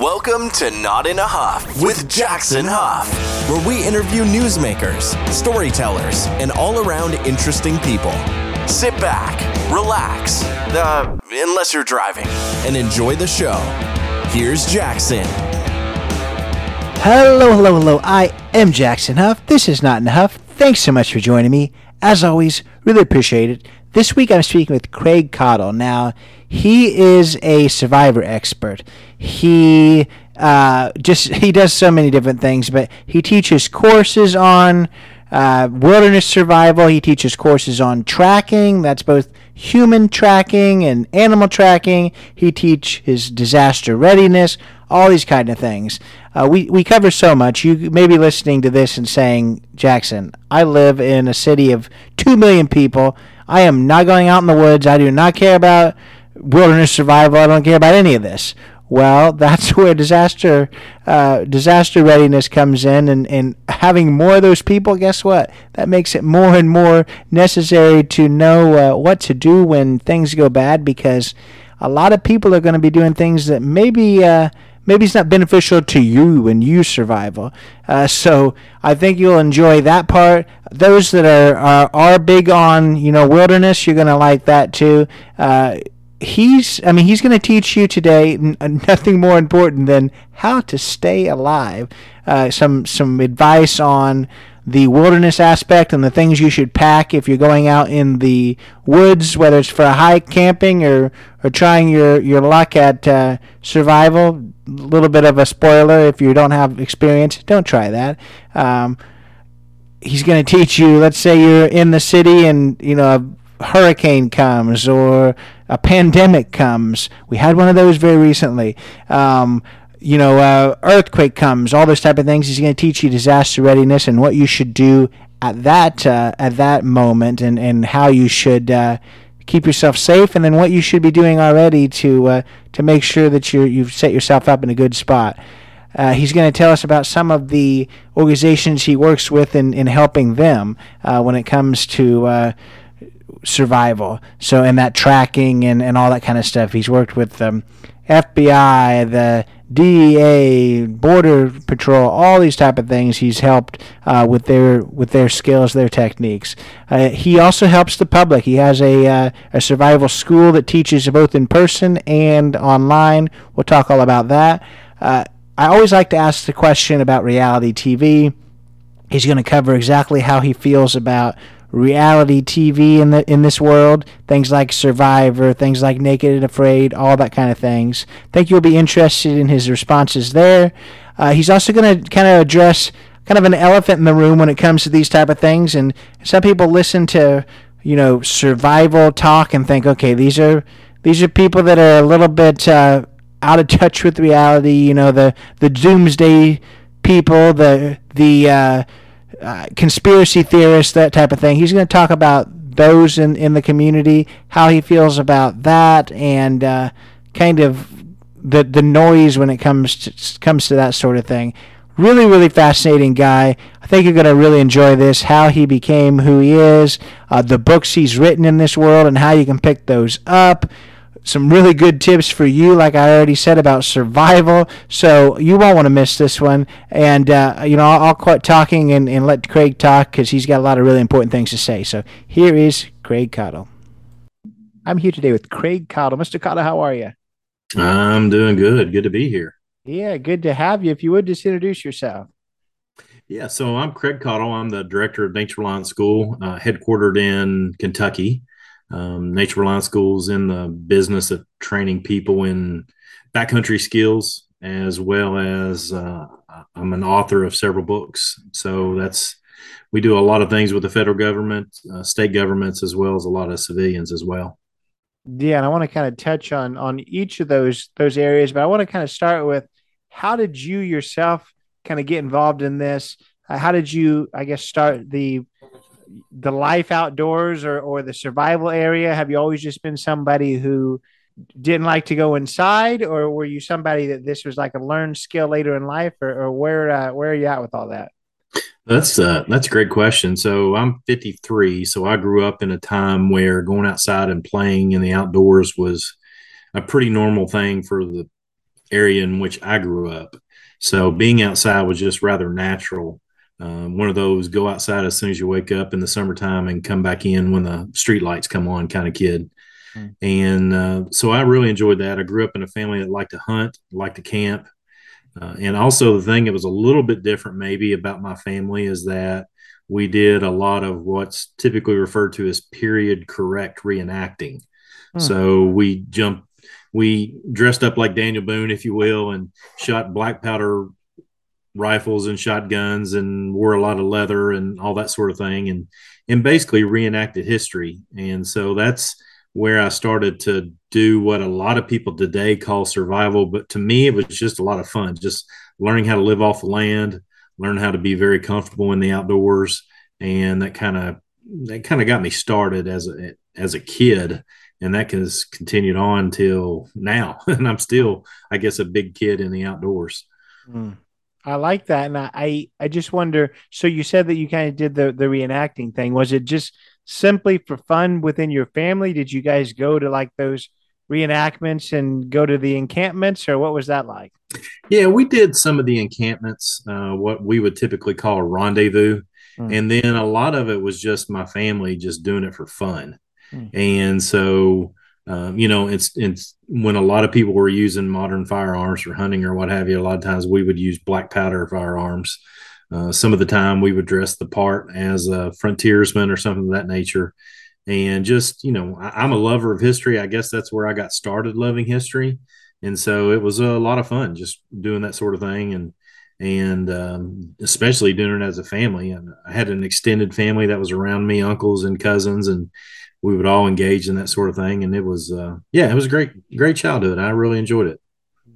Welcome to Not in a Huff with Jackson Huff, where we interview newsmakers, storytellers, and all around interesting people. Sit back, relax, uh, unless you're driving, and enjoy the show. Here's Jackson. Hello, hello, hello. I am Jackson Huff. This is Not in a Huff. Thanks so much for joining me. As always, really appreciate it. This week I'm speaking with Craig Caudill. Now, he is a survivor expert. He uh, just he does so many different things, but he teaches courses on uh, wilderness survival. He teaches courses on tracking. That's both human tracking and animal tracking. He teaches disaster readiness. All these kind of things. Uh, we we cover so much. You may be listening to this and saying, Jackson, I live in a city of two million people. I am not going out in the woods. I do not care about wilderness survival. I don't care about any of this. Well, that's where disaster uh, disaster readiness comes in, and, and having more of those people, guess what? That makes it more and more necessary to know uh, what to do when things go bad, because a lot of people are going to be doing things that maybe uh, maybe it's not beneficial to you and your survival. Uh, so I think you'll enjoy that part. Those that are are, are big on you know wilderness, you're gonna like that too. Uh, he's I mean he's going to teach you today n- nothing more important than how to stay alive. Uh, some some advice on the wilderness aspect and the things you should pack if you're going out in the woods, whether it's for a hike, camping, or or trying your your luck at uh, survival. A little bit of a spoiler if you don't have experience, don't try that. Um, he's going to teach you. Let's say you're in the city and you know hurricane comes or a pandemic comes. We had one of those very recently. Um, you know, uh, earthquake comes, all those type of things. He's going to teach you disaster readiness and what you should do at that uh, at that moment, and and how you should uh, keep yourself safe, and then what you should be doing already to uh, to make sure that you you've set yourself up in a good spot. Uh, he's going to tell us about some of the organizations he works with in, in helping them uh, when it comes to uh, survival. So, in that tracking and, and all that kind of stuff. He's worked with um, FBI, the DEA, Border Patrol, all these type of things. He's helped uh, with their with their skills, their techniques. Uh, he also helps the public. He has a uh, a survival school that teaches both in person and online. We'll talk all about that. Uh, I always like to ask the question about reality TV. He's going to cover exactly how he feels about reality TV in the in this world, things like Survivor, things like Naked and Afraid, all that kind of things. I think you'll be interested in his responses there. Uh, he's also going to kind of address kind of an elephant in the room when it comes to these type of things, and some people listen to you know survival talk and think, okay, these are these are people that are a little bit uh, out of touch with reality. You know, the the doomsday people, the the uh, uh, conspiracy theorists, that type of thing. He's going to talk about those in, in the community, how he feels about that, and uh, kind of the the noise when it comes to, comes to that sort of thing. Really, really fascinating guy. I think you're going to really enjoy this. How he became who he is, uh, the books he's written in this world, and how you can pick those up some really good tips for you, like I already said about survival. So you won't want to miss this one. And, uh, you know, I'll, I'll, quit talking and, and let Craig talk because he's got a lot of really important things to say. So here is Craig Caudill. I'm here today with Craig Caudill. Mr. Caudill, how are you? I'm doing good. Good to be here. Yeah, good to have you. If you would just introduce yourself. Yeah, so I'm Craig Caudill. I'm the director of Nature Reliance School, uh, headquartered in Kentucky. Um, Nature Reliance School is in the business of training people in backcountry skills, as well as uh, I'm an author of several books. So that's we do a lot of things with the federal government, uh, state governments, as well as a lot of civilians as well. Yeah, and I want to kind of touch on on each of those those areas, but I want to kind of start with how did you yourself kind of get involved in this? Uh, how did you, I guess, start the the life outdoors or, or the survival area? Have you always just been somebody who didn't like to go inside, or were you somebody that this was like a learned skill later in life, or, or where uh, where are you at with all that? That's uh, that's a great question. So I'm 53, so I grew up in a time where going outside and playing in the outdoors was a pretty normal thing for the area in which I grew up. So being outside was just rather natural. Um, one of those go outside as soon as you wake up in the summertime and come back in when the street lights come on kind of kid. Mm. And uh, so I really enjoyed that. I grew up in a family that liked to hunt, liked to camp. Uh, and also, the thing that was a little bit different, maybe, about my family is that we did a lot of what's typically referred to as period correct reenacting. Hmm. So we jumped, we dressed up like Daniel Boone, if you will, and shot black powder rifles and shotguns and wore a lot of leather and all that sort of thing and and basically reenacted history. And so that's where I started to do what a lot of people today call survival. But to me, it was just a lot of fun, just learning how to live off the land, learn how to be very comfortable in the outdoors, and that kind of that kind of got me started as a as a kid, and that has continued on till now. and I'm still, I guess, a big kid in the outdoors. Mm. I like that, and I I just wonder. So you said that you kind of did the the reenacting thing. Was it just simply for fun within your family? Did you guys go to like those reenactments and go to the encampments, or what was that like? Yeah, we did some of the encampments, uh, what we would typically call a rendezvous. Mm. And then a lot of it was just my family just doing it for fun. Mm. And so, um, you know, it's, it's when a lot of people were using modern firearms for hunting or what have you, a lot of times we would use black powder firearms. Uh, some of the time we would dress the part as a frontiersman or something of that nature. And just you know I, am a lover of history. I guess that's where i got started loving history. And so it was a lot of fun just doing that sort of thing. And and um, especially doing it as a family. And i had an extended family that was around me uncles and cousins and we would all engage in that sort of thing and it was uh, yeah it was a great great childhood i really enjoyed it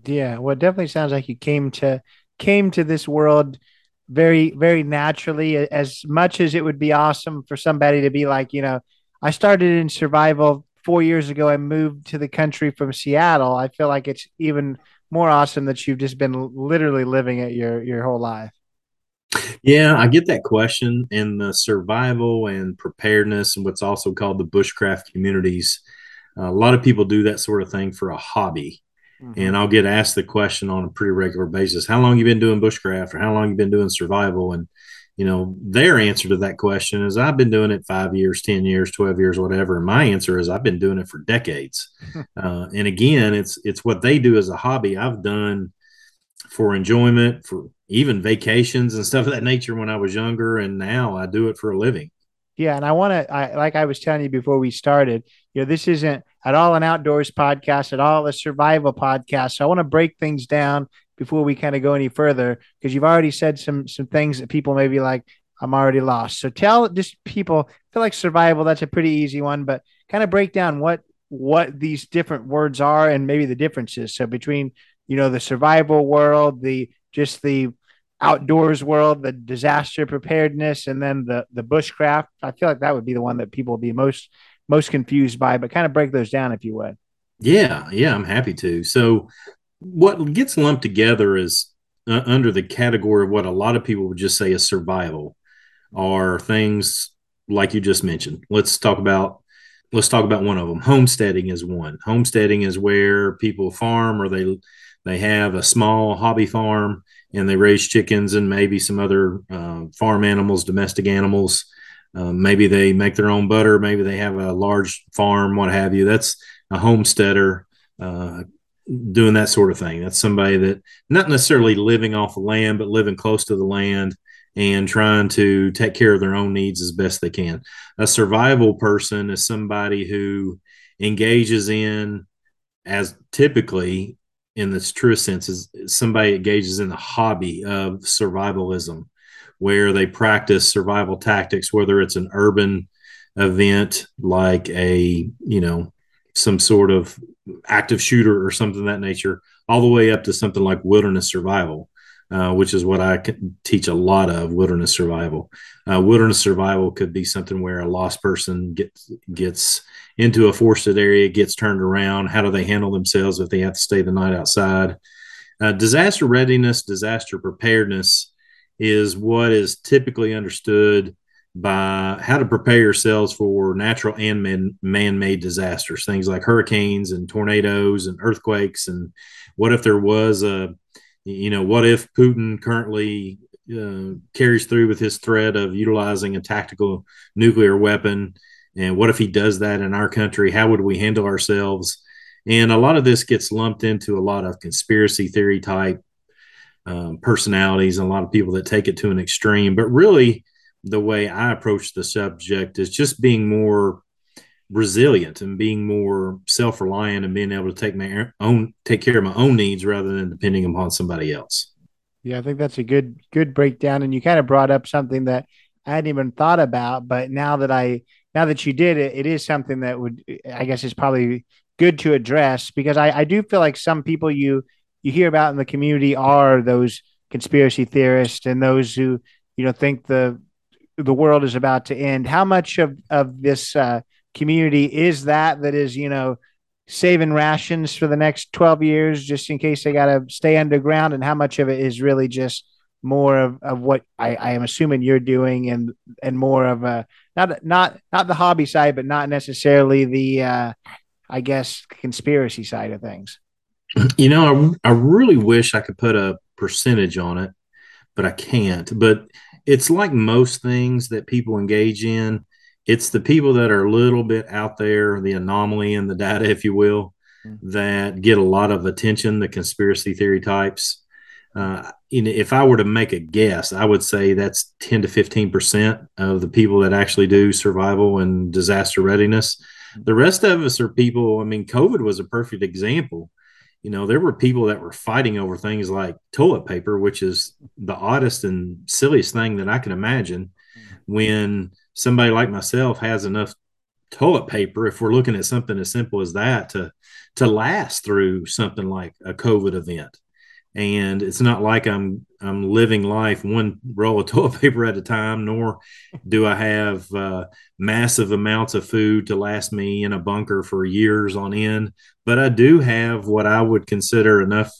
yeah well it definitely sounds like you came to came to this world very very naturally as much as it would be awesome for somebody to be like you know I started in survival four years ago. I moved to the country from Seattle. I feel like it's even more awesome that you've just been literally living it your your whole life. Yeah, I get that question in the survival and preparedness and what's also called the bushcraft communities. Uh, a lot of people do that sort of thing for a hobby. Mm-hmm. And I'll get asked the question on a pretty regular basis, how long you been doing bushcraft or how long you been doing survival? And you know, their answer to that question is I've been doing it five years, 10 years, 12 years, whatever. And my answer is I've been doing it for decades. uh, and again, it's, it's what they do as a hobby. I've done for enjoyment, for even vacations and stuff of that nature when I was younger. And now I do it for a living. Yeah. And I want to, I, like I was telling you before we started, you know, this isn't at all an outdoors podcast, at all a survival podcast. So I want to break things down before we kind of go any further because you've already said some some things that people may be like i'm already lost so tell just people feel like survival that's a pretty easy one but kind of break down what what these different words are and maybe the differences so between you know the survival world the just the outdoors world the disaster preparedness and then the the bushcraft i feel like that would be the one that people would be most most confused by but kind of break those down if you would yeah yeah i'm happy to so what gets lumped together is uh, under the category of what a lot of people would just say is survival are things like you just mentioned. Let's talk about let's talk about one of them. Homesteading is one. Homesteading is where people farm or they they have a small hobby farm and they raise chickens and maybe some other uh, farm animals, domestic animals. Uh, maybe they make their own butter. Maybe they have a large farm, what have you. That's a homesteader. Uh, doing that sort of thing. That's somebody that not necessarily living off the land, but living close to the land and trying to take care of their own needs as best they can. A survival person is somebody who engages in, as typically in this truest sense, is somebody engages in the hobby of survivalism, where they practice survival tactics, whether it's an urban event like a, you know, some sort of active shooter or something that nature, all the way up to something like wilderness survival, uh, which is what I teach a lot of wilderness survival. Uh, wilderness survival could be something where a lost person gets gets into a forested area, gets turned around. How do they handle themselves if they have to stay the night outside? Uh, disaster readiness, disaster preparedness is what is typically understood by how to prepare yourselves for natural and man, man-made disasters, things like hurricanes and tornadoes and earthquakes. And what if there was a, you know, what if Putin currently uh, carries through with his threat of utilizing a tactical nuclear weapon? And what if he does that in our country? How would we handle ourselves? And a lot of this gets lumped into a lot of conspiracy theory type um, personalities and a lot of people that take it to an extreme. But really, the way I approach the subject is just being more resilient and being more self-reliant and being able to take my own take care of my own needs rather than depending upon somebody else. Yeah, I think that's a good good breakdown and you kind of brought up something that I hadn't even thought about, but now that I now that you did it, it is something that would I guess is probably good to address because I, I do feel like some people you you hear about in the community are those conspiracy theorists and those who you know think the the world is about to end. How much of of this uh, community is that that is you know saving rations for the next 12 years just in case they got to stay underground and how much of it is really just more of, of what I, I am assuming you're doing and and more of a not not not the hobby side but not necessarily the uh, I guess conspiracy side of things. You know, I, I really wish I could put a percentage on it, but I can't. But it's like most things that people engage in. It's the people that are a little bit out there, the anomaly in the data, if you will, mm-hmm. that get a lot of attention, the conspiracy theory types. Uh, if I were to make a guess, I would say that's 10 to 15% of the people that actually do survival and disaster readiness. Hmm. The rest of us are people, I mean, COVID was a perfect example you know, there were people that were fighting over things like toilet paper, which is the oddest and silliest thing that I can imagine. When somebody like myself has enough toilet paper, if we're looking at something as simple as that, to to last through something like a COVID event and it's not like I'm I'm living life one roll of toilet paper at a time, nor do I have uh, massive amounts of food to last me in a bunker for years on end. But I do have what I would consider enough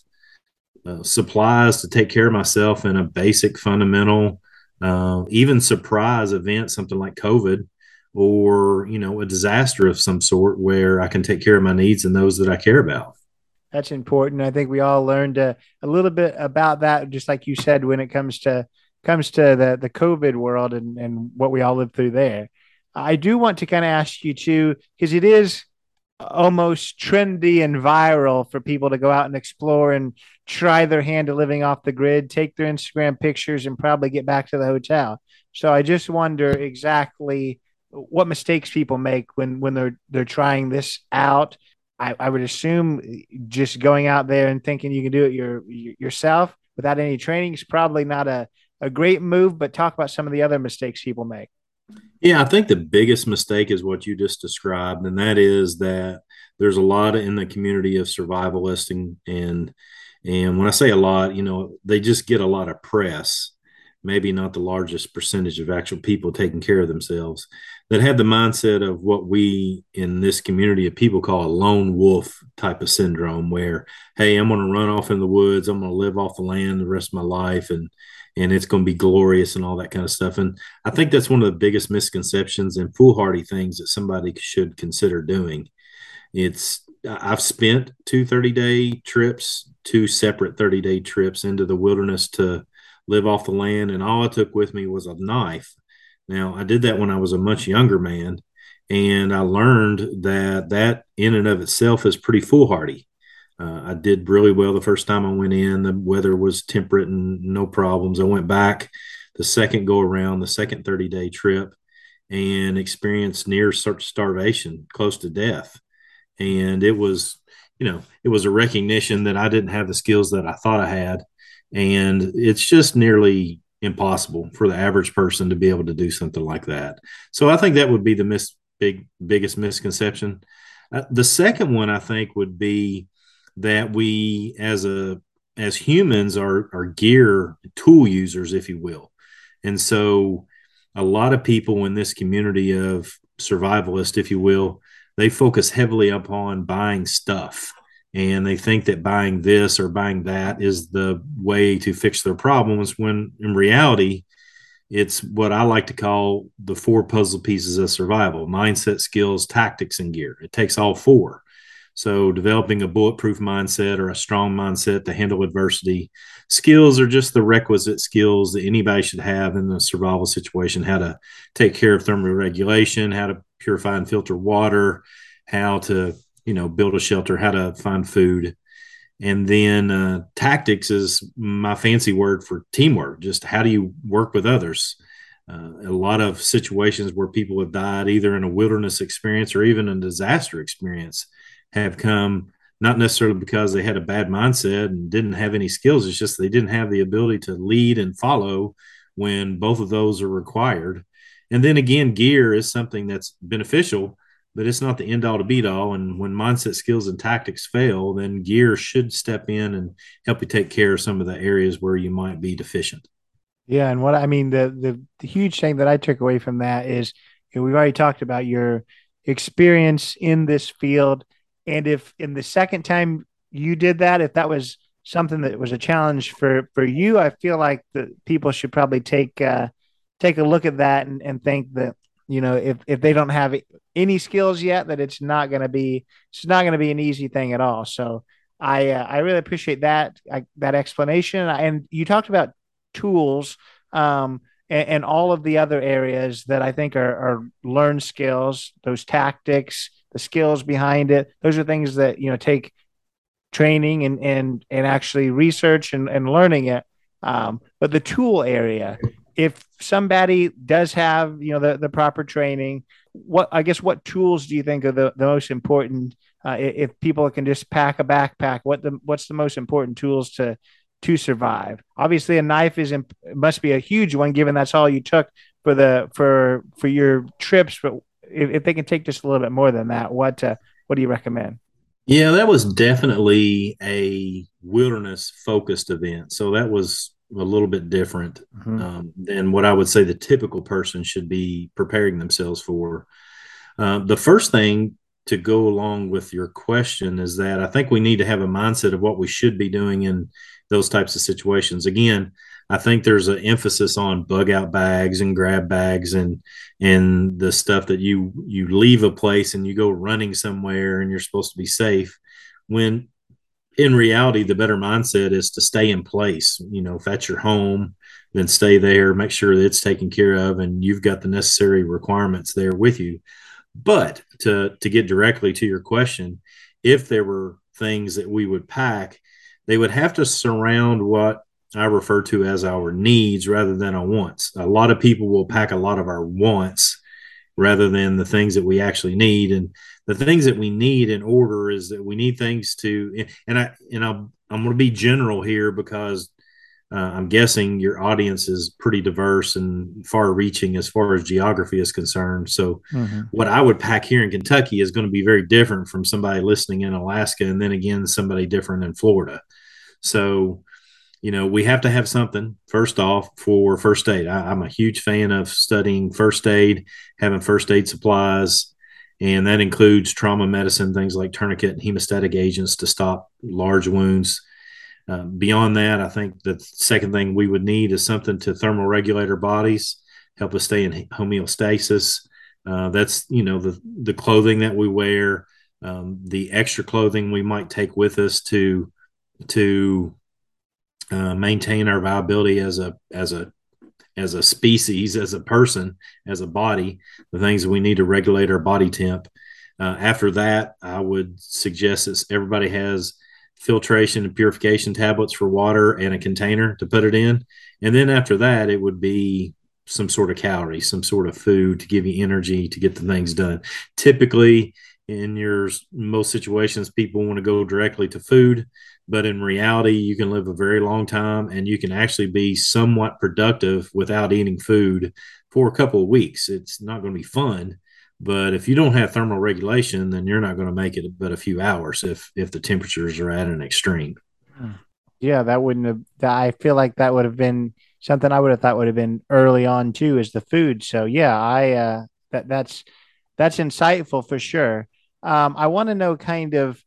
uh, supplies to take care of myself in a basic, fundamental, uh, even surprise event, something like COVID, or you know a disaster of some sort, where I can take care of my needs and those that I care about that's important. I think we all learned a, a little bit about that, just like you said, when it comes to comes to the the COVID world and and what we all lived through there. I do want to kind of ask you too, because it is almost trendy and viral for people to go out and explore and try their hand at living off the grid, take their Instagram pictures, and probably get back to the hotel. So I just wonder exactly what mistakes people make when when they're they're trying this out I, I would assume uh, just going out there and thinking you can do it your, yourself without any training is probably not a, a great move. But talk about some of the other mistakes people make. Yeah, I think the biggest mistake is what you just described, and that is that there's a lot in the community of survivalists and and and when I say a lot, you know, they just get a lot of press maybe not the largest percentage of actual people taking care of themselves that have the mindset of what we in this community of people call a lone wolf type of syndrome where hey i'm going to run off in the woods i'm going to live off the land the rest of my life and and it's going to be glorious and all that kind of stuff and i think that's one of the biggest misconceptions and foolhardy things that somebody should consider doing it's i've spent two 30 day trips two separate 30 day trips into the wilderness to live off the land. And all I took with me was a knife. Now, I did that when I was a much younger man. And I learned that that in and of itself is pretty foolhardy. Uh, I did really well the first time I went in. The weather was temperate and no problems. I went back the second go around, the second 30 day trip, and experienced near starvation, close to death. And it was, you know, it was a recognition that I didn't have the skills that I thought I had and it's just nearly impossible for the average person to be able to do something like that. So I think that would be the mis- big biggest misconception. Uh, the second one I think would be that we as a as humans are are gear tool users if you will. And so a lot of people in this community of survivalist if you will, they focus heavily upon buying stuff and they think that buying this or buying that is the way to fix their problems when in reality it's what I like to call the four puzzle pieces of survival mindset, skills, tactics, and gear. It takes all four. So, developing a bulletproof mindset or a strong mindset to handle adversity. Skills are just the requisite skills that anybody should have in a survival situation how to take care of thermal regulation, how to purify and filter water, how to you know build a shelter, how to find food. And then uh, tactics is my fancy word for teamwork. Just how do you work with others? Uh, a lot of situations where people have died either in a wilderness experience or even a disaster experience have come not necessarily because they had a bad mindset and didn't have any skills. It's just they didn't have the ability to lead and follow when both of those are required. And then again, gear is something that's beneficial, but it's not the end all to beat all. And when mindset skills and tactics fail, then gear should step in and help you take care of some of the areas where you might be deficient. Yeah, and what I mean the the, the huge thing that I took away from that is you know, we've already talked about your experience in this field, and if in the second time you did that, if that was something that was a challenge for for you, I feel like the people should probably take uh, take a look at that and, and think that you know if if they don't have any skills yet that it's not going to be it's not going to be an easy thing at all. So i uh, i really appreciate that I, that explanation. And you talked about tools um, and, and, all of the other areas that i think are, are learned skills those tactics the skills behind it. Those are things that you know take training and and and actually research and, and learning it. Um, but the tool area if somebody does have you know the, the proper training what i guess what tools do you think are the, the most important uh, if people can just pack a backpack what the what's the most important tools to to survive? Obviously a knife is imp- must be a huge one given that's all you took for the for for your trips but if, if they can take just a little bit more than that what uh, what do you recommend? Yeah that was definitely a wilderness focused event. So that was a little bit different mm-hmm. um, than what I would say the typical person should be preparing themselves for. Uh, the first thing to go along with your question is that I think we need to have a mindset of what we should be doing in those types of situations. Again, I think there's an emphasis on bug out bags and grab bags and and the stuff that you you leave a place and you go running somewhere and you're supposed to be safe when in reality, the better mindset is to stay in place. You know, if that's your home, then stay there, make sure that it's taken care of, and you've got the necessary requirements there with you. But to to get directly to your question, if there were things that we would pack, they would have to surround what I refer to as our needs rather than our wants. A lot of people will pack a lot of our wants rather than the things that we actually need. And the things that we need in order is that we need things to and I and I'll, I'm going to be general here because uh, I'm guessing your audience is pretty diverse and far reaching as far as geography is concerned. So, mm-hmm. what I would pack here in Kentucky is going to be very different from somebody listening in Alaska, and then again, somebody different in Florida. So, you know, we have to have something first off for first aid. I, am a huge fan of studying first aid, having first aid supplies, and that includes trauma medicine, things like tourniquet and hemostatic agents to stop large wounds. Uh, beyond that, I think the second thing we would need is something to thermal regulate our bodies, help us stay in homeostasis. Uh, that's you know the the clothing that we wear, um, the extra clothing we might take with us to to uh, maintain our viability as a as a as a species, as a person, as a body, the things we need to regulate our body temp. Uh, after that, I would suggest that everybody has filtration and purification tablets for water and a container to put it in. And then after that, it would be some sort of calorie, some sort of food to give you energy to get the things done. Typically, in your most situations, people want to go directly to food but in reality you can live a very long time and you can actually be somewhat productive without eating food for a couple of weeks. It's not going to be fun but if you don't have thermal regulation then you're not going to make it but a few hours if if the temperatures are at an extreme. Yeah that wouldn't have i feel like that would have been something i would have thought would have been early on too is the food. So yeah i uh that that's that's insightful for sure. Um i want to know kind of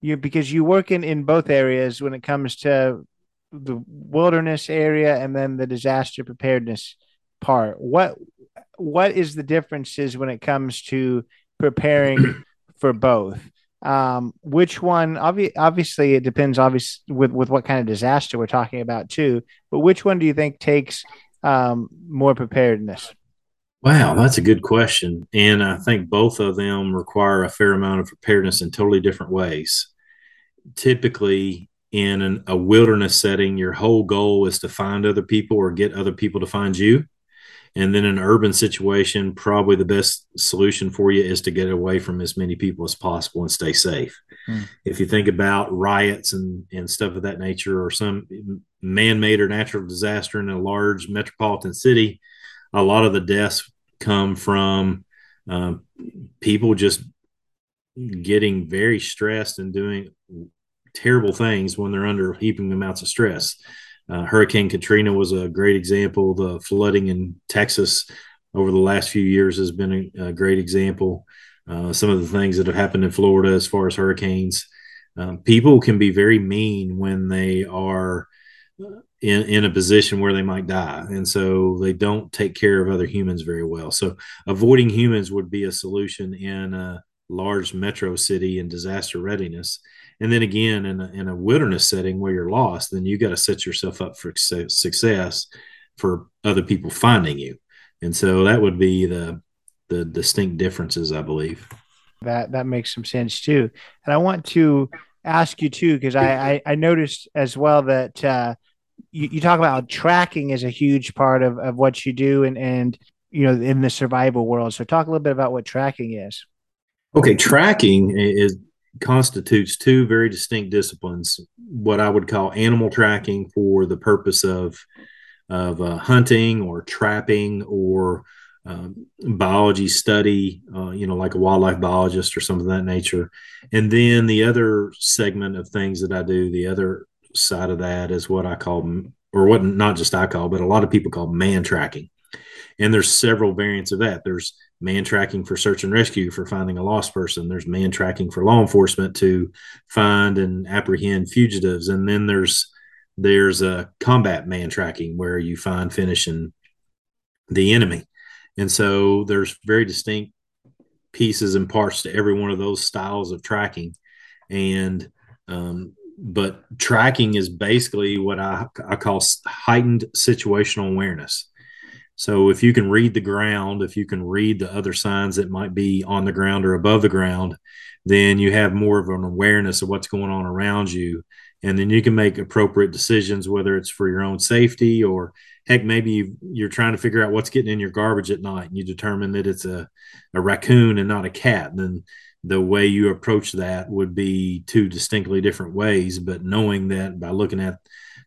you because you work in in both areas when it comes to the wilderness area and then the disaster preparedness part. What what is the differences when it comes to preparing for both? Um, which one? Obvi- obviously, it depends. Obviously, with with what kind of disaster we're talking about too. But which one do you think takes um, more preparedness? Wow, that's a good question. And I think both of them require a fair amount of preparedness in totally different ways. Typically, in an, a wilderness setting, your whole goal is to find other people or get other people to find you. And then in an urban situation, probably the best solution for you is to get away from as many people as possible and stay safe. Hmm. If you think about riots and, and stuff of that nature or some man made or natural disaster in a large metropolitan city, a lot of the deaths come from um, people just getting very stressed and doing terrible things when they're under heaping amounts of stress. Uh, Hurricane Katrina was a great example. The flooding in Texas over the last few years has been a, a great example. Uh, some of the things that have happened in Florida as far as hurricanes. Um, people can be very mean when they are in, in a position where they might die. And so they don't take care of other humans very well. So avoiding humans would be a solution in a large metro city and disaster readiness. And then again, in a, in a wilderness setting where you're lost, then you got to set yourself up for success for other people finding you. And so that would be the the distinct differences, I believe. That that makes some sense too. And I want to ask you too, because I, I, I noticed as well that uh, you, you talk about tracking is a huge part of, of what you do and, and you know in the survival world. So talk a little bit about what tracking is. Okay, tracking is constitutes two very distinct disciplines. What I would call animal tracking for the purpose of of uh, hunting or trapping or um, biology study, uh, you know, like a wildlife biologist or something of that nature. And then the other segment of things that I do, the other side of that is what I call, or what not just I call, but a lot of people call man tracking. And there's several variants of that. There's man tracking for search and rescue for finding a lost person. There's man tracking for law enforcement to find and apprehend fugitives. And then there's there's a combat man tracking where you find, finishing the enemy. And so there's very distinct pieces and parts to every one of those styles of tracking. And um, but tracking is basically what I, I call heightened situational awareness. So if you can read the ground, if you can read the other signs that might be on the ground or above the ground, then you have more of an awareness of what's going on around you. And then you can make appropriate decisions, whether it's for your own safety or heck, maybe you're trying to figure out what's getting in your garbage at night and you determine that it's a, a raccoon and not a cat. Then the way you approach that would be two distinctly different ways. But knowing that by looking at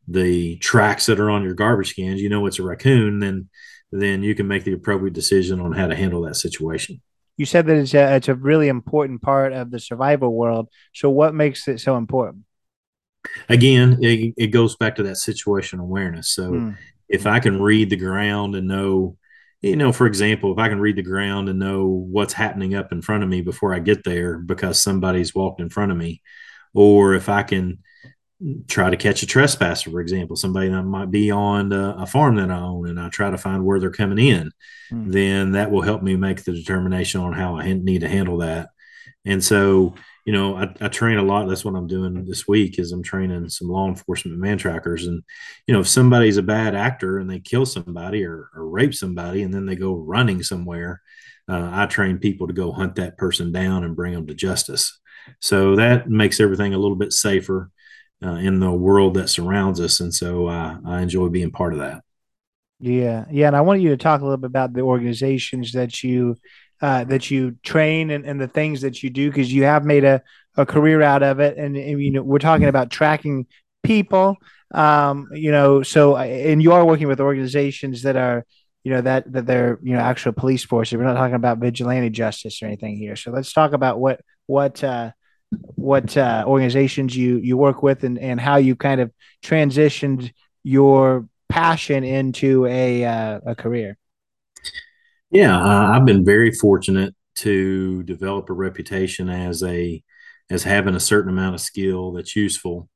the tracks that are on your garbage cans, you know it's a raccoon, then then you can make the appropriate decision on how to handle that situation. You said that it's a, it's a really important part of the survival world. So, what makes it so important? Again, it, it goes back to that situation awareness. So, mm. if I can read the ground and know you know, for example, if I can read the ground and know what's happening up in front of me before I get there because somebody's walked in front of me, or if I can try to catch a trespasser, for example, somebody that might be on a farm that I own, and I try to find where they're coming in, mm. then that will help me make the determination on how I need to handle that. And so, you know, I, I, train a lot. That's what I'm doing this week is I'm training some law enforcement man trackers. And, you know, if somebody's a bad actor and they kill somebody or, or rape somebody and then they go running somewhere, uh, I train people to go hunt that person down and bring them to justice. So that makes everything a little bit safer uh, in the world that surrounds us. And so uh, I enjoy being part of that. Yeah. Yeah. And I want you to talk a little bit about the organizations that you uh, that you train and, and the things that you do because you have made a, a career out of it. And, and, you know we're talking about tracking people um, you know so and you are working with organizations that are you know that that they're you know actual police forces. We're not talking about vigilante justice or anything here. So let's talk about what what uh, what uh, organizations you you work with and and how you kind of transitioned your passion into a uh, a career yeah, uh, I've been very fortunate to develop a reputation as a as having a certain amount of skill that's useful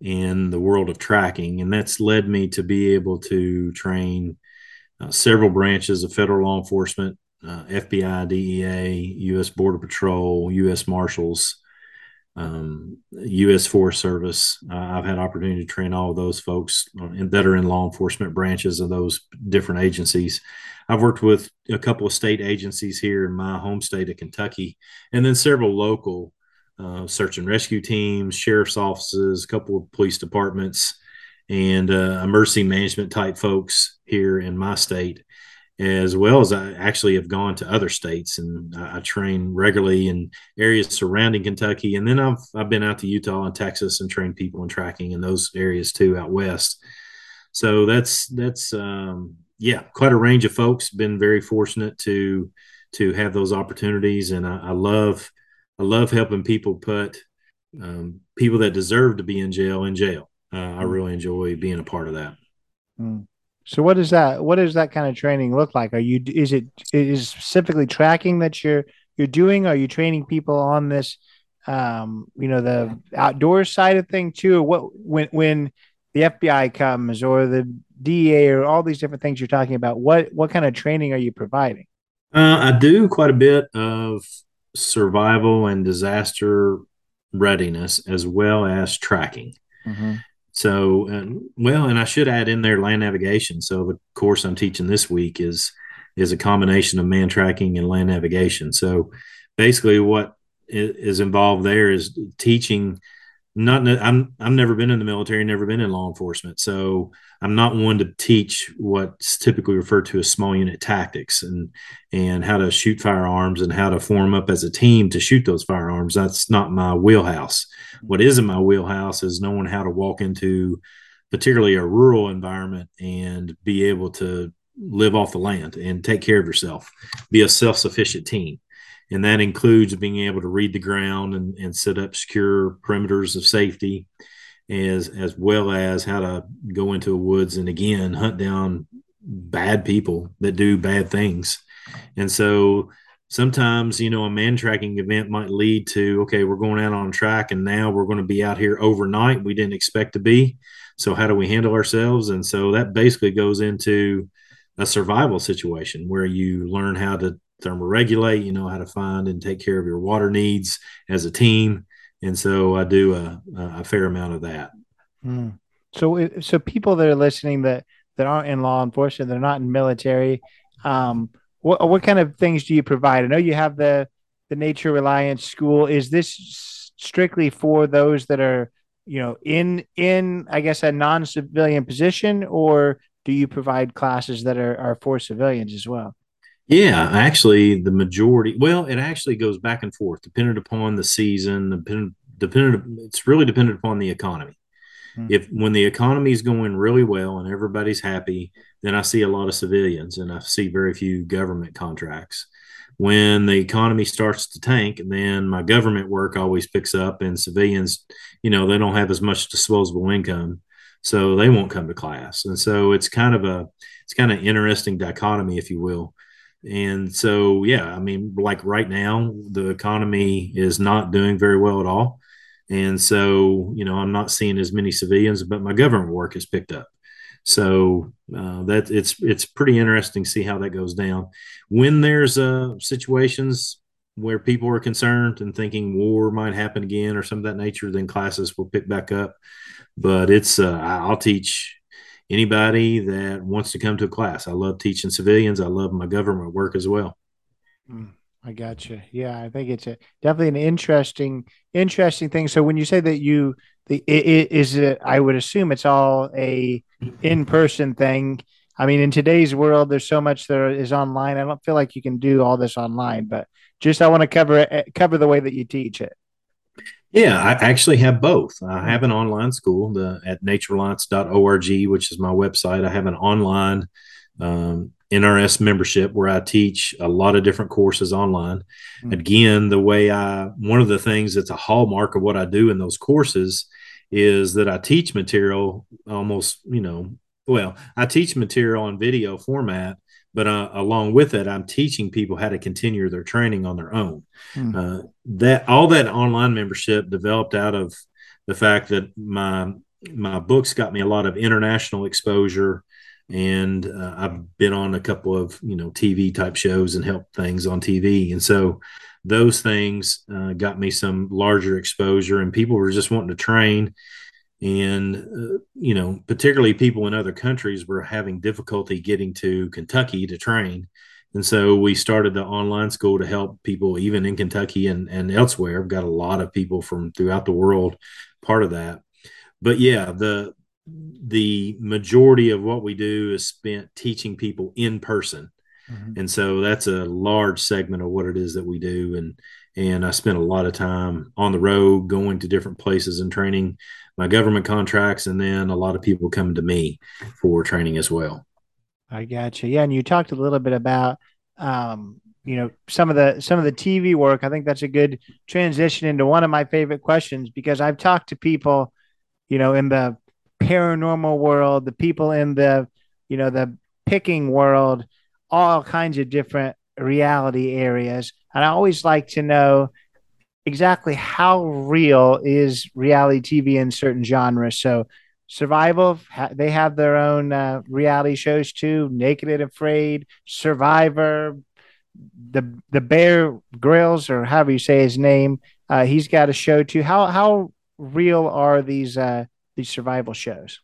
in the world of tracking, and that's led me to be able to train uh, several branches of federal law enforcement, uh, FBI, DEA, U.S. Border Patrol, U.S. Marshals, um, U.S. Forest Service. Uh, I've had opportunity to train all of those folks that are in law enforcement branches of those different agencies. I've worked with a couple of state agencies here in my home state of Kentucky, and then several local uh, search and rescue teams, sheriff's offices, a couple of police departments, and uh, emergency management type folks here in my state as well as I actually have gone to other states and I, I, train regularly in areas surrounding Kentucky. And then I've, I've been out to Utah and Texas and trained people in tracking in those areas too out west. So that's, that's, um, yeah, quite a range of folks. Been very fortunate to, to have those opportunities. And I, I love, I love helping people put um, people that deserve to be in jail in jail. Uh, I mm. really enjoy being a part of that. Mm. So what does that what does that kind of training look like? Are you is it is specifically tracking that you're you're doing? Are you training people on this um, you know, the outdoor side of thing too? What when when the FBI comes or the DEA or all these different things you're talking about, what what kind of training are you providing? Uh, I do quite a bit of survival and disaster readiness as well as tracking. Mm-hmm. So, and, well, and I should add in there land navigation. So the course I'm teaching this week is is a combination of man tracking and land navigation. So basically, what is involved there is teaching. Not, I'm I've never been in the military, never been in law enforcement, so I'm not one to teach what's typically referred to as small unit tactics and and how to shoot firearms and how to form up as a team to shoot those firearms. That's not my wheelhouse. What is in my wheelhouse is knowing how to walk into particularly a rural environment and be able to live off the land and take care of yourself, be a self-sufficient team. And that includes being able to read the ground and, and set up secure perimeters of safety as as well as how to go into the woods and again hunt down bad people that do bad things. And so sometimes you know a man tracking event might lead to okay we're going out on track and now we're going to be out here overnight. We didn't expect to be. So how do we handle ourselves? And so that basically goes into a survival situation where you learn how to thermoregulate you know how to find and take care of your water needs as a team and so I do a, a fair amount of that. Hmm. So, so people that are listening that that aren't in law enforcement, they're not in military. Um, what what kind of things do you provide? I know you have the the Nature Reliance School. Is this strictly for those that are you know in in I guess a non civilian position, or do you provide classes that are are for civilians as well? Yeah, actually, the majority. Well, it actually goes back and forth, depending upon the season. Dependent, dependent. It's really dependent upon the economy. Mm-hmm. If when the economy is going really well and everybody's happy, then I see a lot of civilians, and I see very few government contracts. When the economy starts to tank, then my government work always picks up, and civilians, you know, they don't have as much disposable income, so they won't come to class. And so it's kind of a, it's kind of interesting dichotomy, if you will and so, yeah, I mean, like right now, the economy is not doing very well at all. And so, you know, I'm not seeing as many civilians, but my government work has picked up. So uh, that it's it's pretty interesting to see how that goes down. When there's uh, situations where people are concerned and thinking war might happen again or some of that nature, then classes will pick back up. But it's uh, I'll teach anybody that wants to come to a class. I love teaching civilians. I love my government work as well. Mm, I got you. Yeah, I think it's a, definitely an interesting, interesting thing. So when you say that you, the it, it is it, I would assume it's all a in person thing. I mean, in today's world, there's so much that is online. I don't feel like you can do all this online, but just I want to cover it, cover the way that you teach it. Yeah, I actually have both. I have an online school the, at naturereliance.org, which is my website. I have an online um, NRS membership where I teach a lot of different courses online. Mm-hmm. Again, the way I, one of the things that's a hallmark of what I do in those courses is that I teach material almost, you know, well, I teach material on video format but uh, along with it i'm teaching people how to continue their training on their own. Mm. uh, that all that online membership developed out of the fact that my my books got me a lot of international exposure. And uh, I've been on a couple of you know TV type shows and helped things on TV, and so those things uh, got me some larger exposure, and people were just wanting to train, and uh, you know particularly people in other countries were having difficulty getting to Kentucky to train, and so we started the online school to help people even in Kentucky and and elsewhere. I've got a lot of people from throughout the world part of that, but yeah the the majority of what we do is spent teaching people in person. Mm-hmm. And so that's a large segment of what it is that we do. And and I spent a lot of time on the road going to different places and training my government contracts and then a lot of people coming to me for training as well. I got you. Yeah, and you talked a little bit about um, you know some of the some of the TV work. I think that's a good transition into one of my favorite questions because I've talked to people, you know, in the paranormal world, the people in the, you know, the picking world, all kinds of different reality areas. And I always like to know exactly how real is reality TV in certain genres. So, Survival, they have their own uh, reality shows too. Naked and Afraid, Survivor, the the Bear Grylls, or however you say his name. Uh, he's got a show too. How how real are these uh, these survival shows?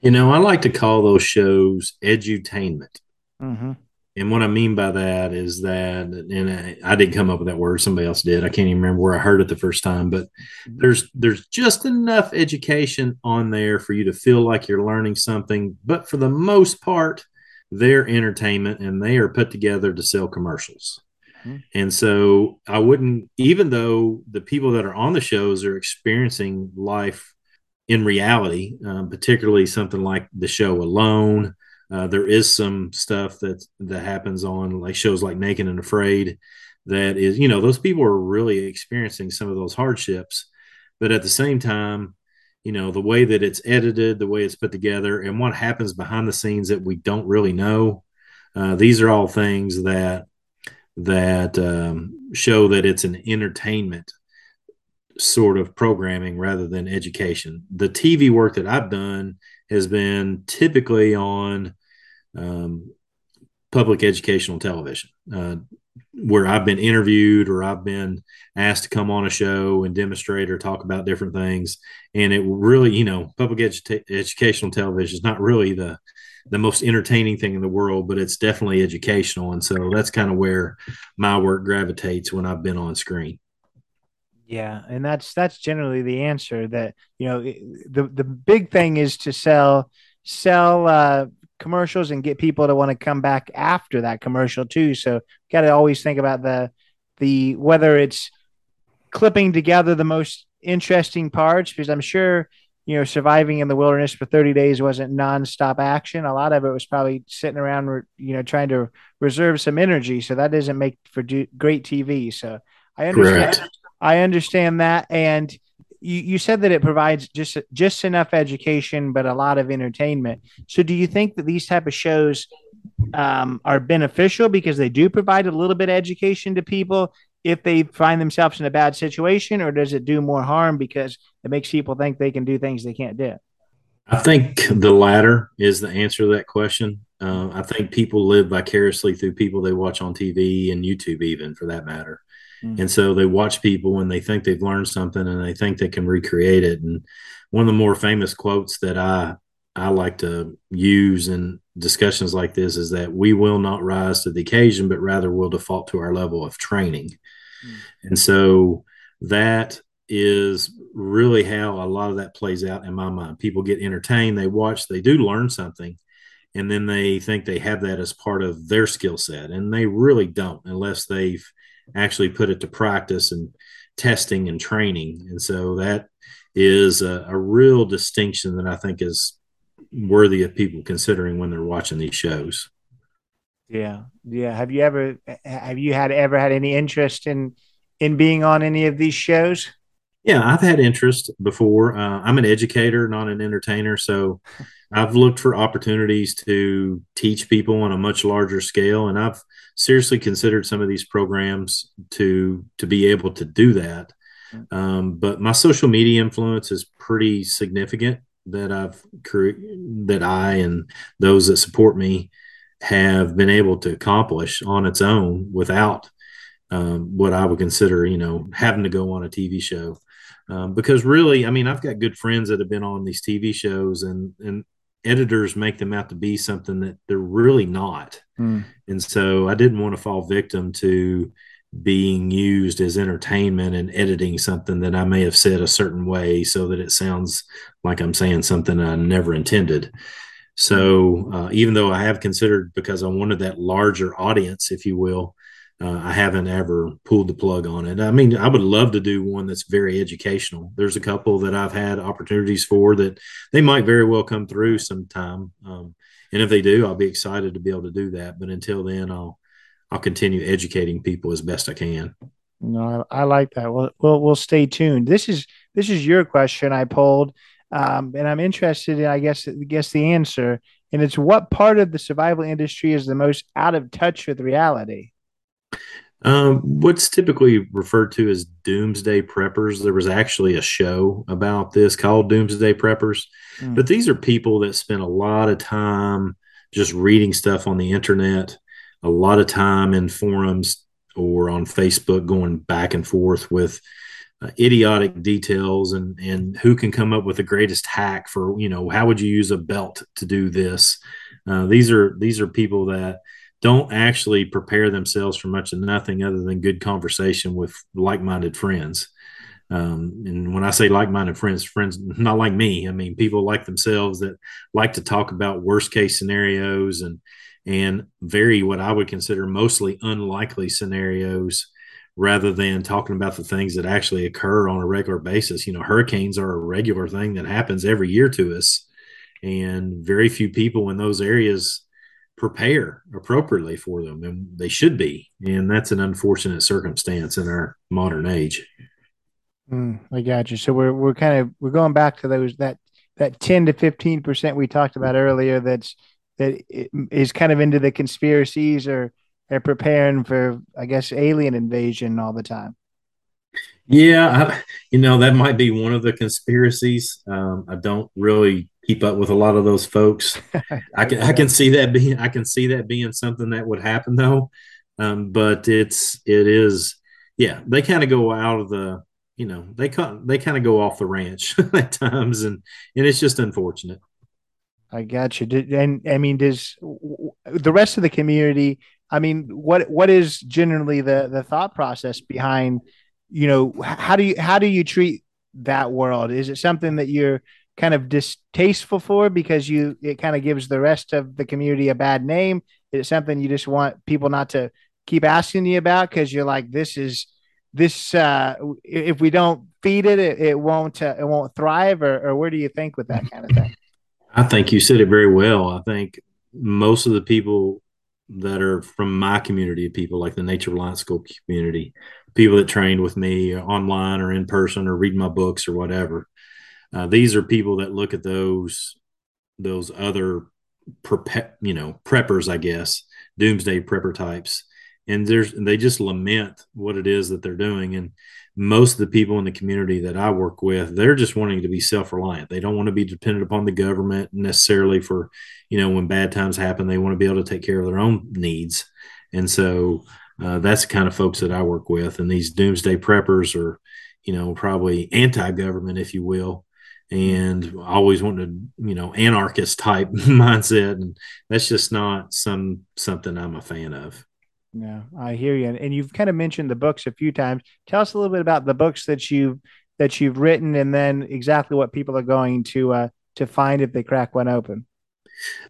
You know, I like to call those shows edutainment. Mm-hmm. And what I mean by that is that, and I, I, didn't come up with that word; somebody else did. I can't even remember where I heard it the first time. But mm-hmm. there's there's just enough education on there for you to feel like you're learning something. But for the most part, they're entertainment, and they are put together to sell commercials. Mm-hmm. And so I wouldn't, even though the people that are on the shows are experiencing life in reality, um, particularly something like the show Alone. Uh, there is some stuff that that happens on like shows like Naked and Afraid that is, you know, those people are really experiencing some of those hardships, but at the same time, you know, the way that it's edited, the way it's put together, and what happens behind the scenes that we don't really know. Uh, these are all things that that um, show that it's an entertainment sort of programming rather than education. The TV work that I've done has been typically on um, public educational television, uh, where I've been interviewed or I've been asked to come on a show and demonstrate or talk about different things. And it really, you know, public edu- educational television is not really the the most entertaining thing in the world, but it's definitely educational. And so that's kind of where my work gravitates when I've been on screen. Yeah, and that's that's generally the answer. That you know, the the big thing is to sell sell uh, commercials and get people to want to come back after that commercial too. So got to always think about the the whether it's clipping together the most interesting parts because I'm sure you know surviving in the wilderness for 30 days wasn't nonstop action. A lot of it was probably sitting around, you know, trying to reserve some energy. So that doesn't make for do- great TV. So I understand. Correct. I understand that, and you, you said that it provides just just enough education, but a lot of entertainment. So, do you think that these type of shows um, are beneficial because they do provide a little bit of education to people if they find themselves in a bad situation, or does it do more harm because it makes people think they can do things they can't do? I think the latter is the answer to that question. Uh, I think people live vicariously through people they watch on TV and YouTube, even for that matter. Mm-hmm. And so they watch people and they think they've learned something and they think they can recreate it. And one of the more famous quotes that I I like to use in discussions like this is that we will not rise to the occasion, but rather will default to our level of training. Mm-hmm. And so that is really how a lot of that plays out in my mind. People get entertained, they watch, they do learn something, and then they think they have that as part of their skill set. And they really don't unless they've actually put it to practice and testing and training. And so that is a, a real distinction that I think is worthy of people considering when they're watching these shows. Yeah. Yeah. Have you ever have you had ever had any interest in in being on any of these shows? Yeah, I've had interest before. Uh, I'm an educator, not an entertainer, so I've looked for opportunities to teach people on a much larger scale, and I've seriously considered some of these programs to to be able to do that. Um, but my social media influence is pretty significant that I've that I and those that support me have been able to accomplish on its own without um, what I would consider, you know, having to go on a TV show. Um, because really, I mean, I've got good friends that have been on these TV shows, and and editors make them out to be something that they're really not. Mm. And so I didn't want to fall victim to being used as entertainment and editing something that I may have said a certain way so that it sounds like I'm saying something I never intended. So uh, even though I have considered because I wanted that larger audience, if you will, uh, I haven't ever pulled the plug on it. I mean, I would love to do one that's very educational. There's a couple that I've had opportunities for that they might very well come through sometime. Um, and if they do, I'll be excited to be able to do that. But until then, I'll I'll continue educating people as best I can. No, I, I like that. Well, we'll we'll stay tuned. This is this is your question I pulled, um, and I'm interested in I guess I guess the answer. And it's what part of the survival industry is the most out of touch with reality? Um, what's typically referred to as doomsday preppers. There was actually a show about this called Doomsday Preppers, mm. but these are people that spend a lot of time just reading stuff on the internet, a lot of time in forums or on Facebook going back and forth with uh, idiotic details and and who can come up with the greatest hack for you know how would you use a belt to do this. Uh, these are these are people that don't actually prepare themselves for much of nothing other than good conversation with like-minded friends. Um, and when I say like-minded friends, friends not like me. I mean people like themselves that like to talk about worst-case scenarios and and very what I would consider mostly unlikely scenarios rather than talking about the things that actually occur on a regular basis. You know, hurricanes are a regular thing that happens every year to us, and very few people in those areas prepare appropriately for them and they should be and that's an unfortunate circumstance in our modern age. Mm, i got you so we're, we're kind of we're going back to those that that 10 to 15 percent we talked about earlier that's that is kind of into the conspiracies or are preparing for i guess alien invasion all the time. Yeah I, you know that might be one of the conspiracies. Um, i don't really keep up with a lot of those folks. I can I can see that being I can see that being something that would happen though. Um, but it's it is yeah they kind of go out of the you know they cut they kind of go off the ranch at times and and it's just unfortunate. I got you. And I mean, does the rest of the community? I mean, what what is generally the the thought process behind? You know, how do you how do you treat that world? Is it something that you're kind of distasteful for because you it kind of gives the rest of the community a bad name? Is it something you just want people not to keep asking you about because you're like this is this uh if we don't feed it it, it won't uh, it won't thrive or, or where do you think with that kind of thing i think you said it very well i think most of the people that are from my community of people like the nature reliance school community people that trained with me online or in person or read my books or whatever uh, these are people that look at those those other you know preppers, I guess, doomsday prepper types, and there's they just lament what it is that they're doing. And most of the people in the community that I work with, they're just wanting to be self reliant. They don't want to be dependent upon the government necessarily for, you know, when bad times happen. They want to be able to take care of their own needs, and so uh, that's the kind of folks that I work with. And these doomsday preppers are, you know, probably anti-government, if you will, and always wanted you know anarchist type mindset. And that's just not some something i'm a fan of. Yeah i hear you. And you've kind of mentioned the books a few times. Tell us a little bit about the books that you've that you've written and then exactly what people are going to uh to find if they crack one open.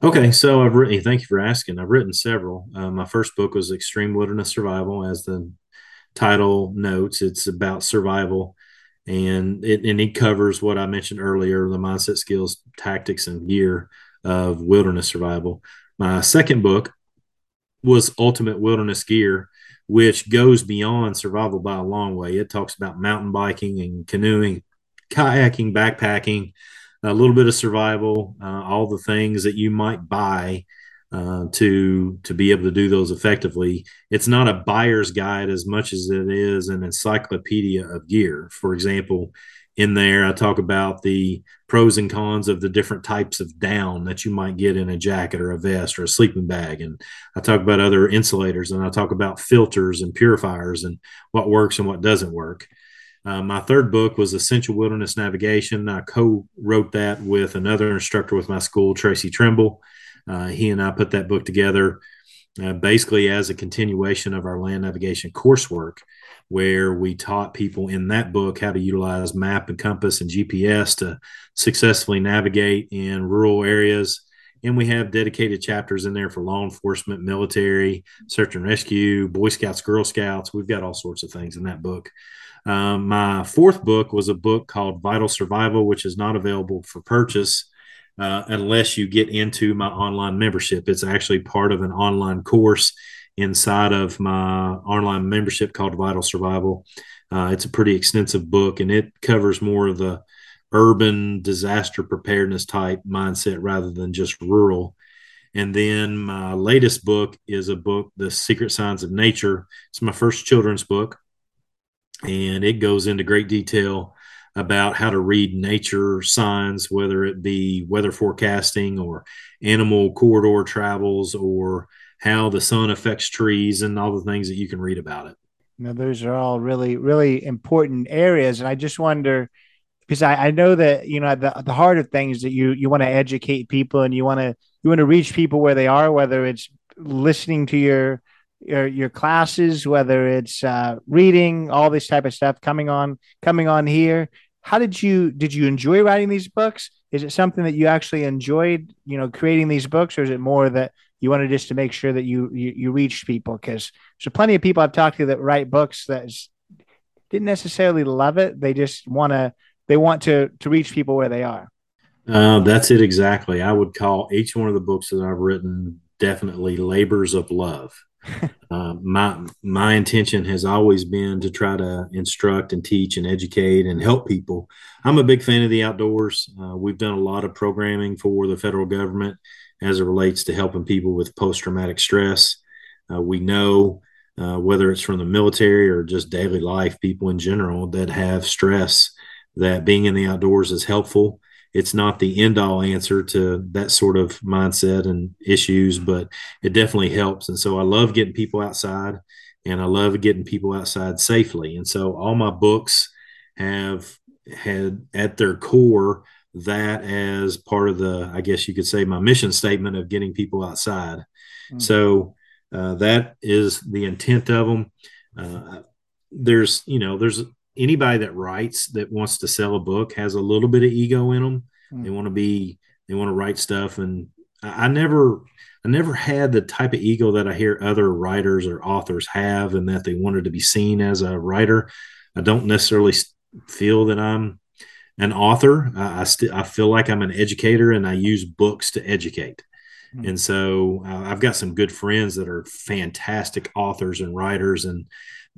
Okay so i've written thank you for asking. I've written several. Uh, my first book was extreme wilderness survival as the title notes. It's about survival and it and it covers what I mentioned earlier: the mindset, skills, tactics, and gear of wilderness survival. My second book was Ultimate Wilderness Gear, which goes beyond survival by a long way. It talks about mountain biking and canoeing, kayaking, backpacking, a little bit of survival, uh, all the things that you might buy uh, to to be able to do those effectively. It's not a buyer's guide as much as it is an encyclopedia of gear. For example, in there, I talk about the pros and cons of the different types of down that you might get in a jacket or a vest or a sleeping bag. And I talk about other insulators and I talk about filters and purifiers and what works and what doesn't work. Uh, my third book was Essential Wilderness Navigation. I co wrote that with another instructor with my school, Tracy Trimble. Uh, he and I put that book together uh, basically as a continuation of our land navigation coursework where we taught people in that book how to utilize map and compass and GPS to successfully navigate in rural areas. And we have dedicated chapters in there for law enforcement, military, search and rescue, Boy Scouts, Girl Scouts. We've got all sorts of things in that book. Um, my fourth book was a book called Vital Survival, which is not available for purchase uh, unless you get into my online membership. It's actually part of an online course inside of my online membership called Vital Survival. Uh, it's a pretty extensive book and it covers more of the urban disaster preparedness type mindset rather than just rural. And then my latest book is a book, The Secret Signs of Nature. It's my first children's book, and it goes into great detail about how to read nature signs, whether it be weather forecasting or animal corridor travels or how the sun affects trees and all the things that you can read about it. Now, those are all really, really important areas. And I just wonder, because I, I know that, you know, the, the heart of things that you, you want to educate people and you want to, you want to reach people where they are, whether it's listening to your, your, your classes, whether it's uh, reading all this type of stuff coming on, coming on here. How did you, did you enjoy writing these books? Is it something that you actually enjoyed, you know, creating these books or is it more that you wanted just to make sure that you you, you reached people because there's plenty of people I've talked to that write books that didn't necessarily love it. They just want to they want to to reach people where they are. Uh, that's it exactly. I would call each one of the books that I've written definitely labors of love. uh, my my intention has always been to try to instruct and teach and educate and help people. I'm a big fan of the outdoors. Uh, we've done a lot of programming for the federal government as it relates to helping people with post traumatic stress. Uh, we know uh, whether it's from the military or just daily life, people in general that have stress, that being in the outdoors is helpful. It's not the end all answer to that sort of mindset and issues, but it definitely helps. And so I love getting people outside and I love getting people outside safely. And so all my books have had at their core that as part of the, I guess you could say, my mission statement of getting people outside. Mm-hmm. So uh, that is the intent of them. Uh, there's, you know, there's anybody that writes that wants to sell a book has a little bit of ego in them. Mm-hmm. They want to be, they want to write stuff. And I, I never, I never had the type of ego that I hear other writers or authors have, and that they wanted to be seen as a writer. I don't necessarily feel that I'm an author. I, I, st- I feel like I'm an educator and I use books to educate. Mm-hmm. And so uh, I've got some good friends that are fantastic authors and writers, and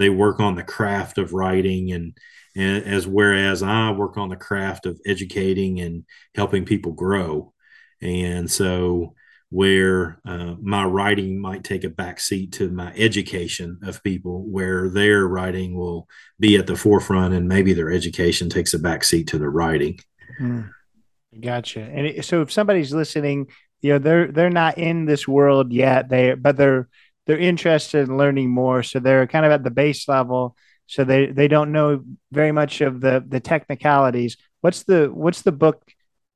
they work on the craft of writing and, and as whereas I work on the craft of educating and helping people grow. And so where uh, my writing might take a backseat to my education of people, where their writing will be at the forefront, and maybe their education takes a backseat to the writing. Mm, gotcha. And it, so, if somebody's listening, you know they're they're not in this world yet, they but they're they're interested in learning more, so they're kind of at the base level. So they they don't know very much of the the technicalities. What's the what's the book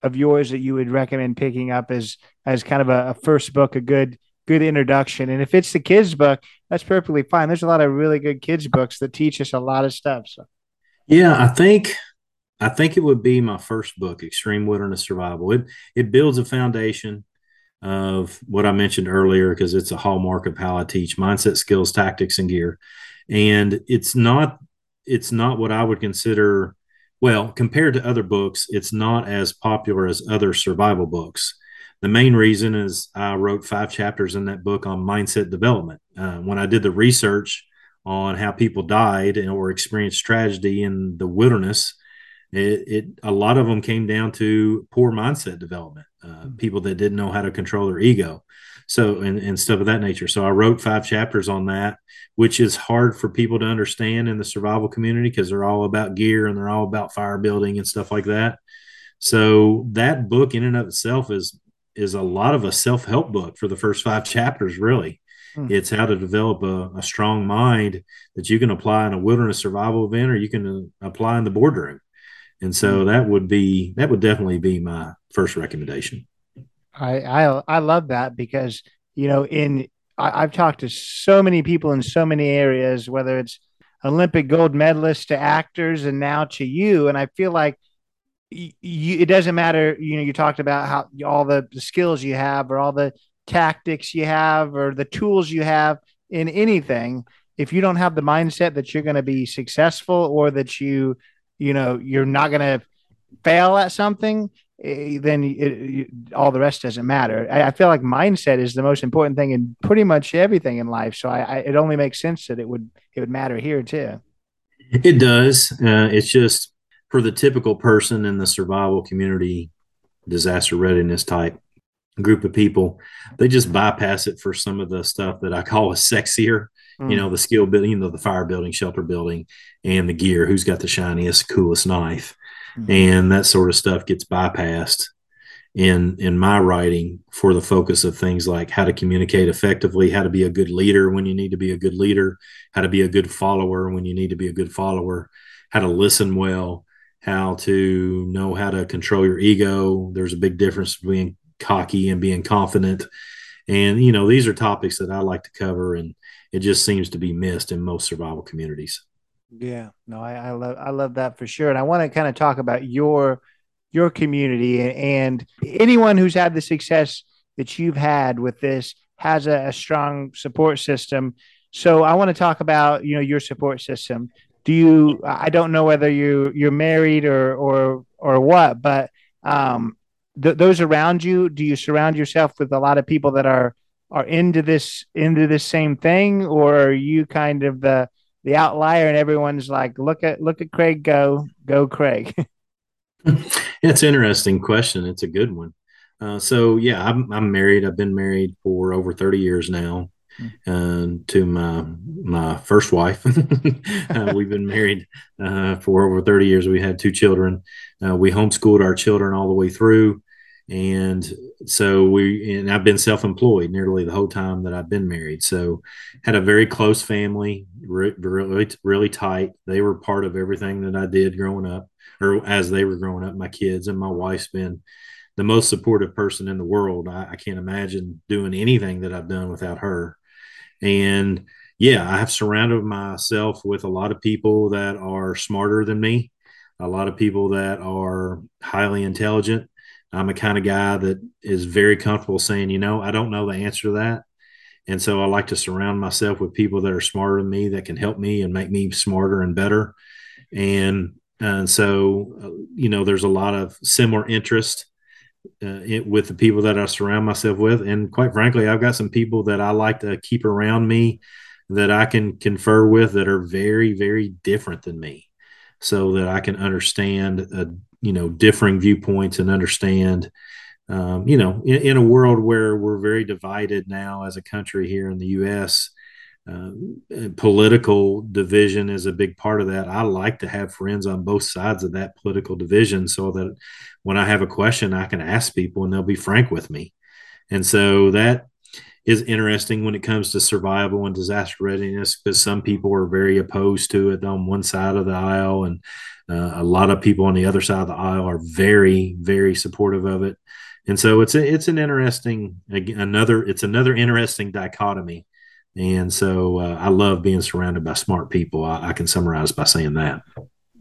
of yours that you would recommend picking up as as kind of a, a, first book, a good good introduction? And if it's the kids book, that's perfectly fine. There's a lot of really good kids books that teach us a lot of stuff. So. Yeah, I think I think it would be my first book, Extreme Wilderness Survival. It it builds a foundation of what I mentioned earlier because it's a hallmark of how I teach mindset, skills, tactics, and gear. And it's not it's not what I would consider well, compared to other books, it's not as popular as other survival books. The main reason is I wrote five chapters in that book on mindset development. Uh, when I did the research on how people died or experienced tragedy in the wilderness it, it a lot of them came down to poor mindset development, uh, mm-hmm. people that didn't know how to control their ego, so and, and stuff of that nature. So I wrote five chapters on that, which is hard for people to understand in the survival community because they're all about gear and they're all about fire building and stuff like that. So that book in and of itself is is a lot of a self help book for the first five chapters, really. Hmm. It's how to develop a, a, strong mind that you can apply in a wilderness survival event or you can uh, apply in the boardroom. And so that would be that would definitely be my first recommendation. I I, I love that because you know in I, I've talked to so many people in so many areas, whether it's Olympic gold medalists to actors and now to you, and I feel like it doesn't matter. You know, you talked about how all the, the skills you have or all the tactics you have or the tools you have in anything if you don't have the mindset that you're going to be successful or that you you know you're not going to fail at something eh, then it, it, all the rest doesn't matter. I, I, feel like mindset is the most important thing in pretty much everything in life. So I, I, it only makes sense that it would it would matter here too. It does. Uh, it's just for the typical person in the survival community disaster readiness type group of people, they just bypass it for some of the stuff that I call a sexier, mm. you know, the skill building, you know, the fire building, shelter building, and the gear. Who's got the shiniest, coolest knife, mm. and that sort of stuff gets bypassed in in my writing for the focus of things like how to communicate effectively, how to be a good leader when you need to be a good leader, how to be a good follower when you need to be a good follower, how to listen well, how to know how to control your ego. There's a big difference between cocky and being confident. And, you know, these are topics that I like to cover, and it just seems to be missed in most survival communities. Yeah, no, I, I love I love that for sure. And I want to kind of talk about your your community and anyone who's had the success that you've had with this has a, a strong support system. So I want to talk about you know your support system. Do you? I don't know whether you you're married or or or what, but um, th- those around you do you surround yourself with a lot of people that are are into this into this same thing or are you kind of the the outlier and everyone's like look at look at craig go go craig it's an interesting question it's a good one uh, so yeah I'm, I'm married i've been married for over 30 years now uh, to my my first wife. uh, we've been married uh, for over 30 years. We had two children. Uh, we homeschooled our children all the way through and so we and i've been self-employed nearly the whole time that i've been married. So had a very close family really really tight. They were part of everything that i did growing up or as they were growing up my kids and my wife's been the most supportive person in the world. I, I can't imagine doing anything that i've done without her. And yeah i have surrounded myself with a lot of people that are smarter than me a lot of people that are highly intelligent I'm a kind of guy that is very comfortable saying, you know, I don't know the answer to that. And so I like to surround myself with people that are smarter than me that can help me and make me smarter and better. And and so, uh, you know, there's a lot of similar interest uh, it, with the people that I surround myself with. And quite frankly, I've got some people that I like to keep around me that I can confer with that are very, very different than me so that I can understand a, you know differing viewpoints and understand um, you know in, in, a world where we're very divided now as a country here in the us uh, political division is a big part of that. I like to have friends on both sides of that political division so that when i have a question i can ask people and they'll be frank with me. And so that is interesting when it comes to survival and disaster readiness because some people are very opposed to it on one side of the aisle and uh, a lot of people on the other side of the aisle are very, very supportive of it, and so it's a, it's an interesting another it's another interesting dichotomy, and so uh, I love being surrounded by smart people. I, I can summarize by saying that.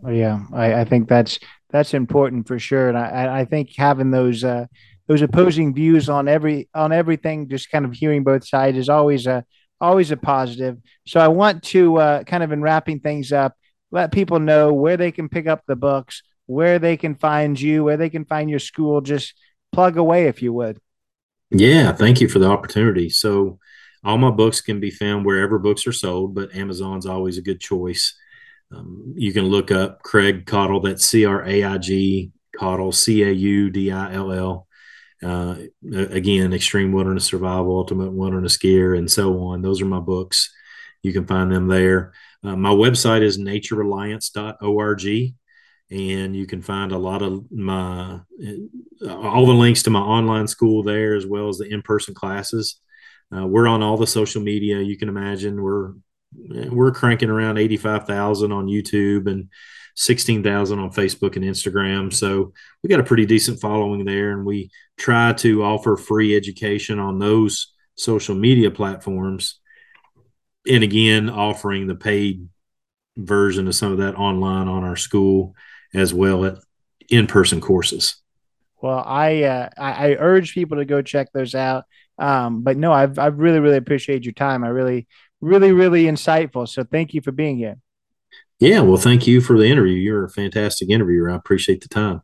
Yeah, I, I, think that's that's important for sure, and I, I think having those uh, those opposing views on every on everything, just kind of hearing both sides is always a always a positive. So I want to uh, kind of in wrapping things up, let people know where they can pick up the books, where they can find you, where they can find your school. Just plug away if you would. Yeah, thank you for the opportunity. So, all my books can be found wherever books are sold, but Amazon's always a good choice. Um, you can look up Craig Caudill, that's C R A I G, Caudill, C A U D I L L. Uh, again, Extreme Wilderness Survival, Ultimate Wilderness Gear, and so on. Those are my books. You can find them there. Uh, my website is naturereliance.org, and you can find a lot of my all the links to my online school there, as well as the in-person classes. Uh, we're on all the social media you can imagine. We're we're cranking around 85,000 on YouTube and 16,000 on Facebook and Instagram. So we got a pretty decent following there. And we try to offer free education on those social media platforms. And again, offering the paid version of some of that online on our school as well at in person courses. Well, I, uh, I, I urge people to go check those out. Um, but no, I've I've really really appreciate your time. I really really really insightful. So thank you for being here. Yeah, well, thank you for the interview. You're a fantastic interviewer. I appreciate the time.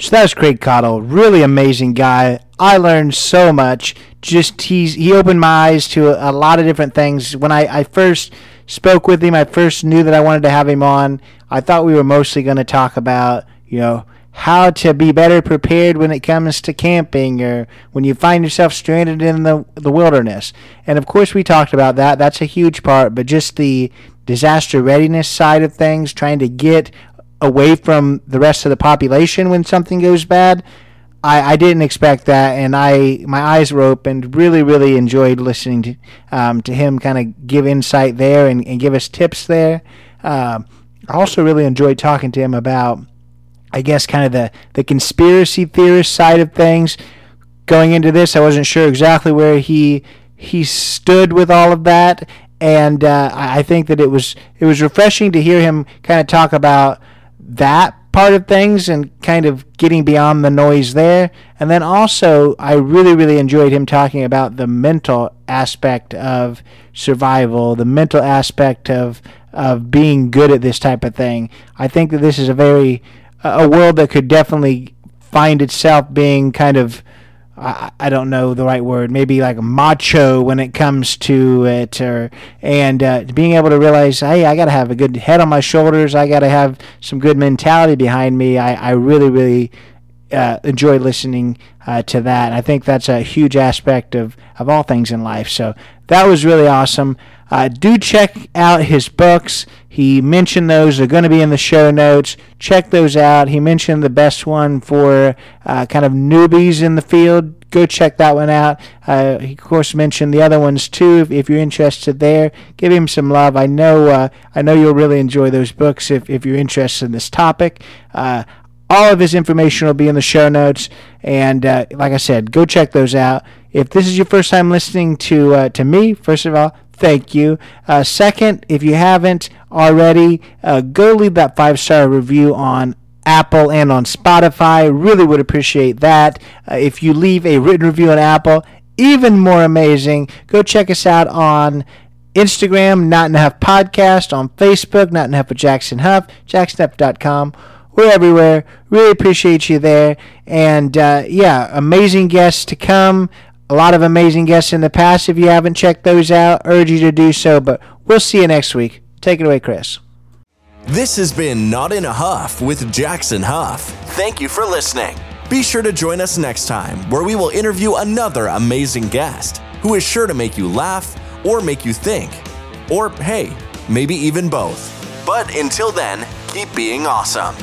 So that was Craig Caudill, really amazing guy. I learned so much. Just he's he opened my eyes to a, a lot of different things. When I, I first spoke with him, I first knew that I wanted to have him on. I thought we were mostly going to talk about you know how to be better prepared when it comes to camping or when you find yourself stranded in the the wilderness. And of course we talked about that. That's a huge part, but just the disaster readiness side of things, trying to get away from the rest of the population when something goes bad. I, I didn't expect that, and I my eyes were opened. Really, really enjoyed listening to um, to him kind of give insight there and, and give us tips there. Uh, I also really enjoyed talking to him about, I guess, kind of the the conspiracy theorist side of things. Going into this, I wasn't sure exactly where he he stood with all of that, and uh, I think that it was it was refreshing to hear him kind of talk about that part of things and kind of getting beyond the noise there. And then also, I really really enjoyed him talking about the mental aspect of survival, the mental aspect of of being good at this type of thing. I think that this is a very a world that could definitely find itself being kind of I, I don't know the right word, maybe like macho when it comes to it, or and uh, being able to realize, hey, I got to have a good head on my shoulders. I got to have some good mentality behind me. I, I really, really uh, enjoy listening uh, to that. I think that's a huge aspect of, of all things in life. So that was really awesome. Uh, do check out his books. He mentioned those. They're going to be in the show notes. Check those out. He mentioned the best one for uh, kind of newbies in the field. Go check that one out. Uh, he, of course, mentioned the other ones too. If, if, you're interested there, give him some love. I know. Uh, I know you'll really enjoy those books if, if you're interested in this topic. Uh, all of his information will be in the show notes. And uh, like I said, go check those out. If this is your first time listening to uh, to me, first of all, thank you. Uh, second, if you haven't already, uh, go leave that five star review on Apple and on Spotify. Really would appreciate that. Uh, if you leave a written review on Apple, even more amazing. Go check us out on Instagram, Not in a Huff Podcast, on Facebook, Not in a Huff with Jackson Huff, jacksonhuff.com. We're everywhere. Really appreciate you there. And uh, yeah, amazing guests to come a lot of amazing guests in the past. If you haven't checked those out, urge you to do so. But we'll see you next week. Take it away, Chris. This has been Not in a Huff with Jackson Huff. Thank you for listening. Be sure to join us next time where we will interview another amazing guest who is sure to make you laugh or make you think. Or, hey, maybe even both. But until then, keep being awesome.